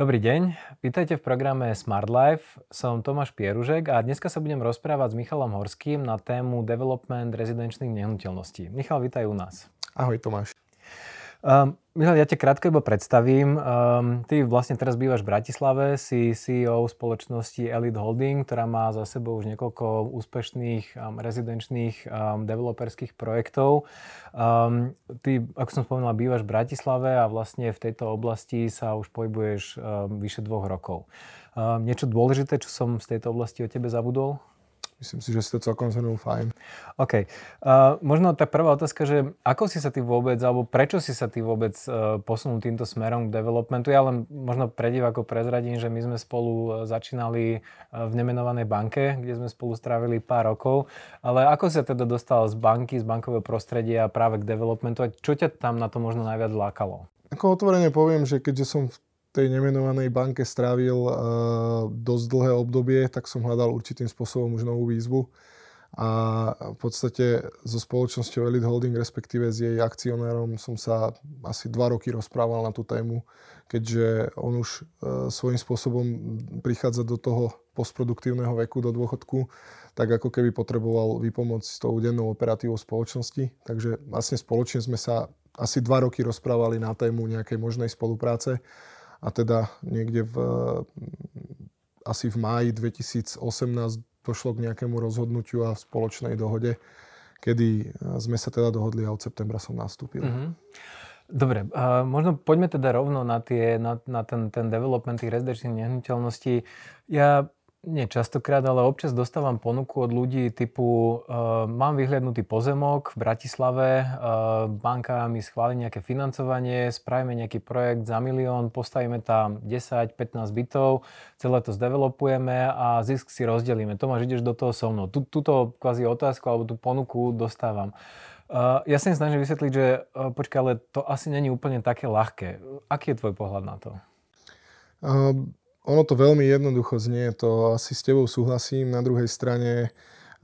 Dobrý deň, vítajte v programe Smart Life. Som Tomáš Pieružek a dneska sa budem rozprávať s Michalom Horským na tému Development rezidenčných nehnuteľností. Michal, vítaj u nás. Ahoj Tomáš. Um, Michal, ja ťa krátko iba predstavím. Um, ty vlastne teraz bývaš v Bratislave, si CEO spoločnosti Elite Holding, ktorá má za sebou už niekoľko úspešných um, rezidenčných um, developerských projektov. Um, ty, ako som spomínal, bývaš v Bratislave a vlastne v tejto oblasti sa už pohybuješ um, vyše dvoch rokov. Um, niečo dôležité, čo som z tejto oblasti o tebe zabudol? Myslím si, že si to celkom zhrnul fajn. OK. Uh, možno tá prvá otázka, že ako si sa ty vôbec, alebo prečo si sa ty vôbec uh, posunul týmto smerom k developmentu? Ja len možno pre divákov prezradím, že my sme spolu začínali v nemenovanej banke, kde sme spolu strávili pár rokov. Ale ako si sa teda dostal z banky, z bankového prostredia práve k developmentu a čo ťa tam na to možno najviac lákalo? Ako otvorene poviem, že keďže som v tej nemenovanej banke strávil uh, dosť dlhé obdobie, tak som hľadal určitým spôsobom už novú výzvu. A v podstate so spoločnosťou Elite Holding, respektíve s jej akcionárom, som sa asi dva roky rozprával na tú tému, keďže on už uh, svojím spôsobom prichádza do toho postproduktívneho veku, do dôchodku, tak ako keby potreboval vypomôcť s tou dennou operatívou spoločnosti. Takže vlastne spoločne sme sa asi dva roky rozprávali na tému nejakej možnej spolupráce a teda niekde v, asi v máji 2018 došlo k nejakému rozhodnutiu a spoločnej dohode, kedy sme sa teda dohodli a od septembra som nastúpil. Mm-hmm. Dobre, možno poďme teda rovno na, tie, na, na ten, ten development tých rezidenčných nehnuteľností. Ja nie častokrát, ale občas dostávam ponuku od ľudí typu uh, mám vyhliadnutý pozemok v Bratislave, uh, banka mi schváli nejaké financovanie, spravíme nejaký projekt za milión, postavíme tam 10-15 bytov, celé to zdevelopujeme a zisk si rozdelíme. Tomáš, ideš do toho so mnou. Tuto kvázi otázku alebo tú ponuku dostávam. Uh, ja sa snažím vysvetliť, že uh, počkaj, ale to asi není úplne také ľahké. Aký je tvoj pohľad na to? Uh, ono to veľmi jednoducho znie, to asi s tebou súhlasím. Na druhej strane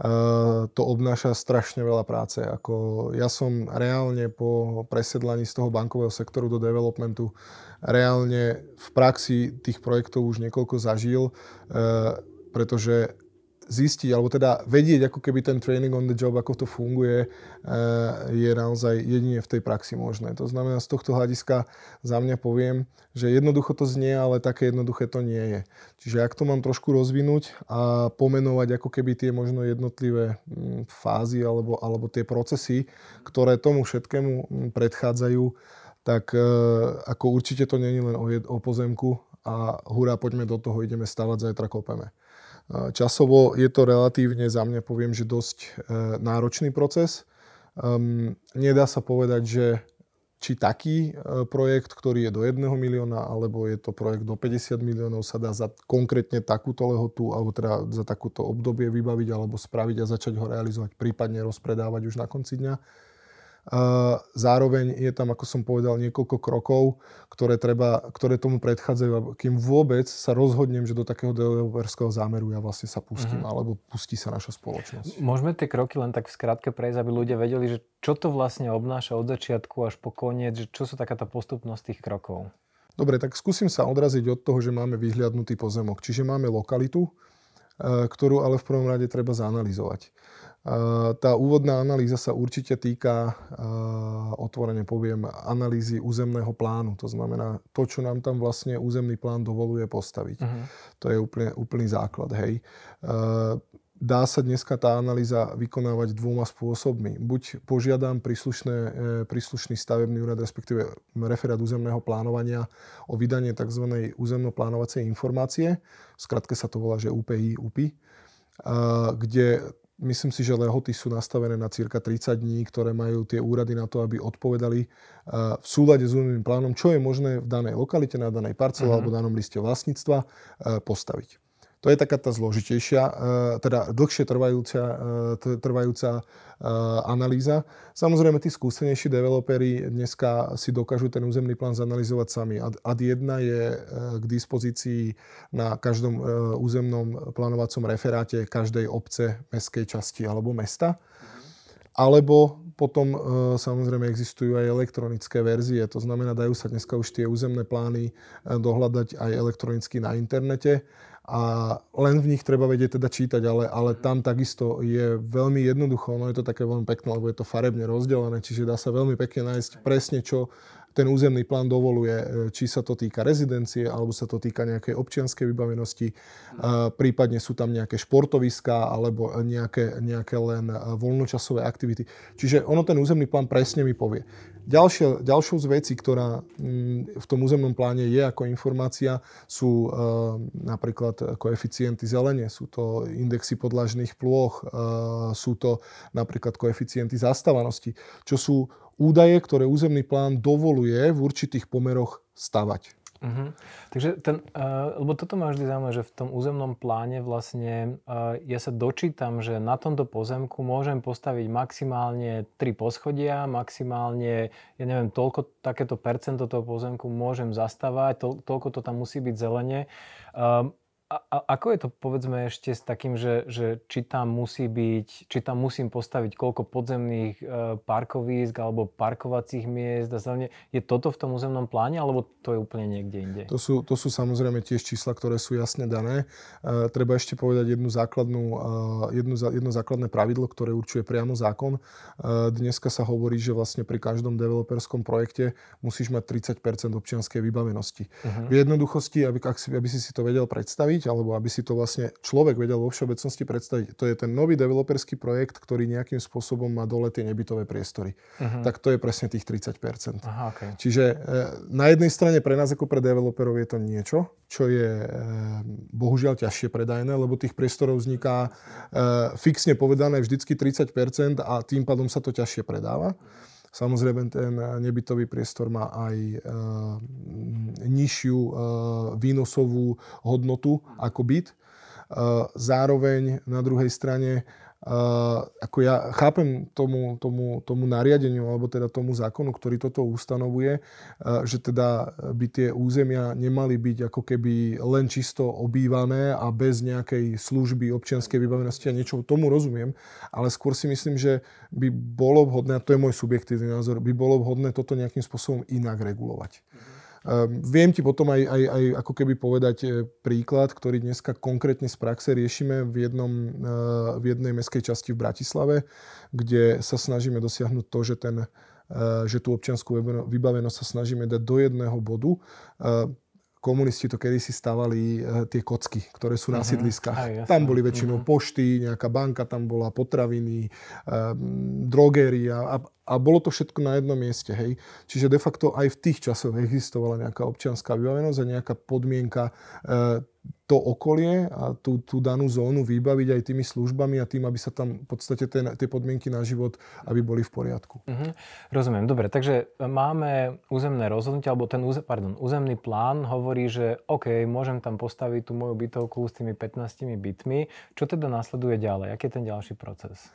uh, to obnáša strašne veľa práce. Ako ja som reálne po presedlaní z toho bankového sektoru do developmentu reálne v praxi tých projektov už niekoľko zažil, uh, pretože zistiť, alebo teda vedieť ako keby ten training on the job, ako to funguje, eh, je naozaj jedine v tej praxi možné. To znamená, z tohto hľadiska za mňa poviem, že jednoducho to znie, ale také jednoduché to nie je. Čiže ak to mám trošku rozvinúť a pomenovať ako keby tie možno jednotlivé hm, fázy alebo, alebo tie procesy, ktoré tomu všetkému hm, predchádzajú, tak eh, ako určite to je len o pozemku a hurá, poďme do toho, ideme stavať, zajtra kopeme. Časovo je to relatívne, za mňa poviem, že dosť e, náročný proces. Um, nedá sa povedať, že či taký e, projekt, ktorý je do 1 milióna, alebo je to projekt do 50 miliónov, sa dá za konkrétne takúto lehotu, alebo teda za takúto obdobie vybaviť, alebo spraviť a začať ho realizovať, prípadne rozpredávať už na konci dňa. Zároveň je tam, ako som povedal, niekoľko krokov, ktoré, treba, ktoré tomu predchádzajú, kým vôbec sa rozhodnem, že do takého developerského zámeru ja vlastne sa pustím, uh-huh. alebo pustí sa naša spoločnosť. Môžeme tie kroky len tak v skratke prejsť, aby ľudia vedeli, že čo to vlastne obnáša od začiatku až po koniec, že čo sú taká tá postupnosť tých krokov? Dobre, tak skúsim sa odraziť od toho, že máme vyhliadnutý pozemok. Čiže máme lokalitu, ktorú ale v prvom rade treba zanalizovať. Tá úvodná analýza sa určite týka, otvorene poviem, analýzy územného plánu. To znamená to, čo nám tam vlastne územný plán dovoluje postaviť. Uh-huh. To je úplne, úplný základ. Hej. Dá sa dneska tá analýza vykonávať dvoma spôsobmi. Buď požiadam príslušné, e, príslušný stavebný úrad, respektíve referát územného plánovania o vydanie tzv. územno-plánovacej informácie. Skratke sa to volá, že UPI, UPI kde Myslím si, že lehoty sú nastavené na cirka 30 dní, ktoré majú tie úrady na to, aby odpovedali v súlade s územným plánom, čo je možné v danej lokalite, na danej parcele uh-huh. alebo danom liste vlastníctva postaviť. To je taká tá zložitejšia, e, teda dlhšie trvajúca, e, trvajúca e, analýza. Samozrejme, tí skúsenejší developeri dneska si dokážu ten územný plán zanalizovať sami. Ad 1 je k dispozícii na každom územnom plánovacom referáte každej obce, mestskej časti alebo mesta. alebo potom samozrejme existujú aj elektronické verzie, to znamená, dajú sa dneska už tie územné plány dohľadať aj elektronicky na internete a len v nich treba vedieť teda čítať, ale, ale tam takisto je veľmi jednoducho, no je to také veľmi pekné, lebo je to farebne rozdelené, čiže dá sa veľmi pekne nájsť presne, čo ten územný plán dovoluje, e, či sa to týka rezidencie, alebo sa to týka nejakej občianskej vybavenosti, prípadne sú tam nejaké športoviská, alebo nejaké, nejaké len e, voľnočasové aktivity. Čiže ono ten územný plán presne mi povie. Ďalšia, ďalšou z vecí, ktorá mm, v tom územnom pláne je ako informácia, sú e, napríklad koeficienty zelenie, sú to indexy podlažných plôch, sú to napríklad koeficienty zastávanosti, čo sú údaje, ktoré územný plán dovoluje v určitých pomeroch stavať. Uh-huh. Takže ten, uh, lebo toto ma vždy zaujímavé, že v tom územnom pláne vlastne uh, ja sa dočítam, že na tomto pozemku môžem postaviť maximálne 3 poschodia, maximálne, ja neviem, toľko, takéto percento toho pozemku môžem zastavať, to, toľko to tam musí byť zelene. Uh, a, a ako je to povedzme ešte s takým, že, že či tam musí byť, či tam musím postaviť koľko podzemných e, parkovísk alebo parkovacích miest a zeleně. Je toto v tom územnom pláne alebo to je úplne niekde inde? To sú, to sú samozrejme tiež čísla, ktoré sú jasne dané. E, treba ešte povedať jednu základnú, e, jednu, jedno základné pravidlo, ktoré určuje priamo zákon. E, dneska sa hovorí, že vlastne pri každom developerskom projekte musíš mať 30 občianskej vybavenosti. Uh-huh. V jednoduchosti, aby, aby si si to vedel predstaviť, predstaviť, alebo aby si to vlastne človek vedel vo všeobecnosti predstaviť. To je ten nový developerský projekt, ktorý nejakým spôsobom má dole tie nebytové priestory. Uh-huh. Tak to je presne tých 30%. Aha, okay. Čiže e, na jednej strane pre nás ako pre developerov je to niečo, čo je e, bohužiaľ ťažšie predajné, lebo tých priestorov vzniká e, fixne povedané vždycky 30% a tým pádom sa to ťažšie predáva. Samozrejme, ten nebytový priestor má aj e, nižšiu e, výnosovú hodnotu ako byt. E, zároveň na druhej strane Uh, ako ja chápem tomu, tomu, tomu nariadeniu, alebo teda tomu zákonu, ktorý toto ustanovuje, že teda by tie územia nemali byť ako keby len čisto obývané a bez nejakej služby občianskej vybavenosti a niečo tomu rozumiem, ale skôr si myslím, že by bolo vhodné, a to je môj subjektívny názor, by bolo vhodné toto nejakým spôsobom inak regulovať. Mm-hmm. Ehm, viem ti potom aj, aj, aj ako keby povedať e, príklad, ktorý dneska konkrétne z praxe riešime v, jednom, e, v jednej meskej časti v Bratislave, kde sa snažíme dosiahnuť to, že, ten, e, že tú občianskú vybavenosť sa snažíme dať do jedného bodu komunisti to kedysi stavali tie kocky, ktoré sú na uh-huh. sídliskách. Aj, tam boli väčšinou uh-huh. pošty, nejaká banka tam bola, potraviny, um, drogeria a, a bolo to všetko na jednom mieste, hej. Čiže de facto aj v tých časoch existovala nejaká občianská vybavenosť a nejaká podmienka e, to okolie a tú, tú danú zónu vybaviť aj tými službami a tým, aby sa tam v podstate ten, tie podmienky na život, aby boli v poriadku. Mm-hmm. Rozumiem, dobre, takže máme územné rozhodnutie, alebo ten úze, pardon, územný plán hovorí, že OK, môžem tam postaviť tú moju bytovku s tými 15 bytmi. Čo teda následuje ďalej? Aký je ten ďalší proces?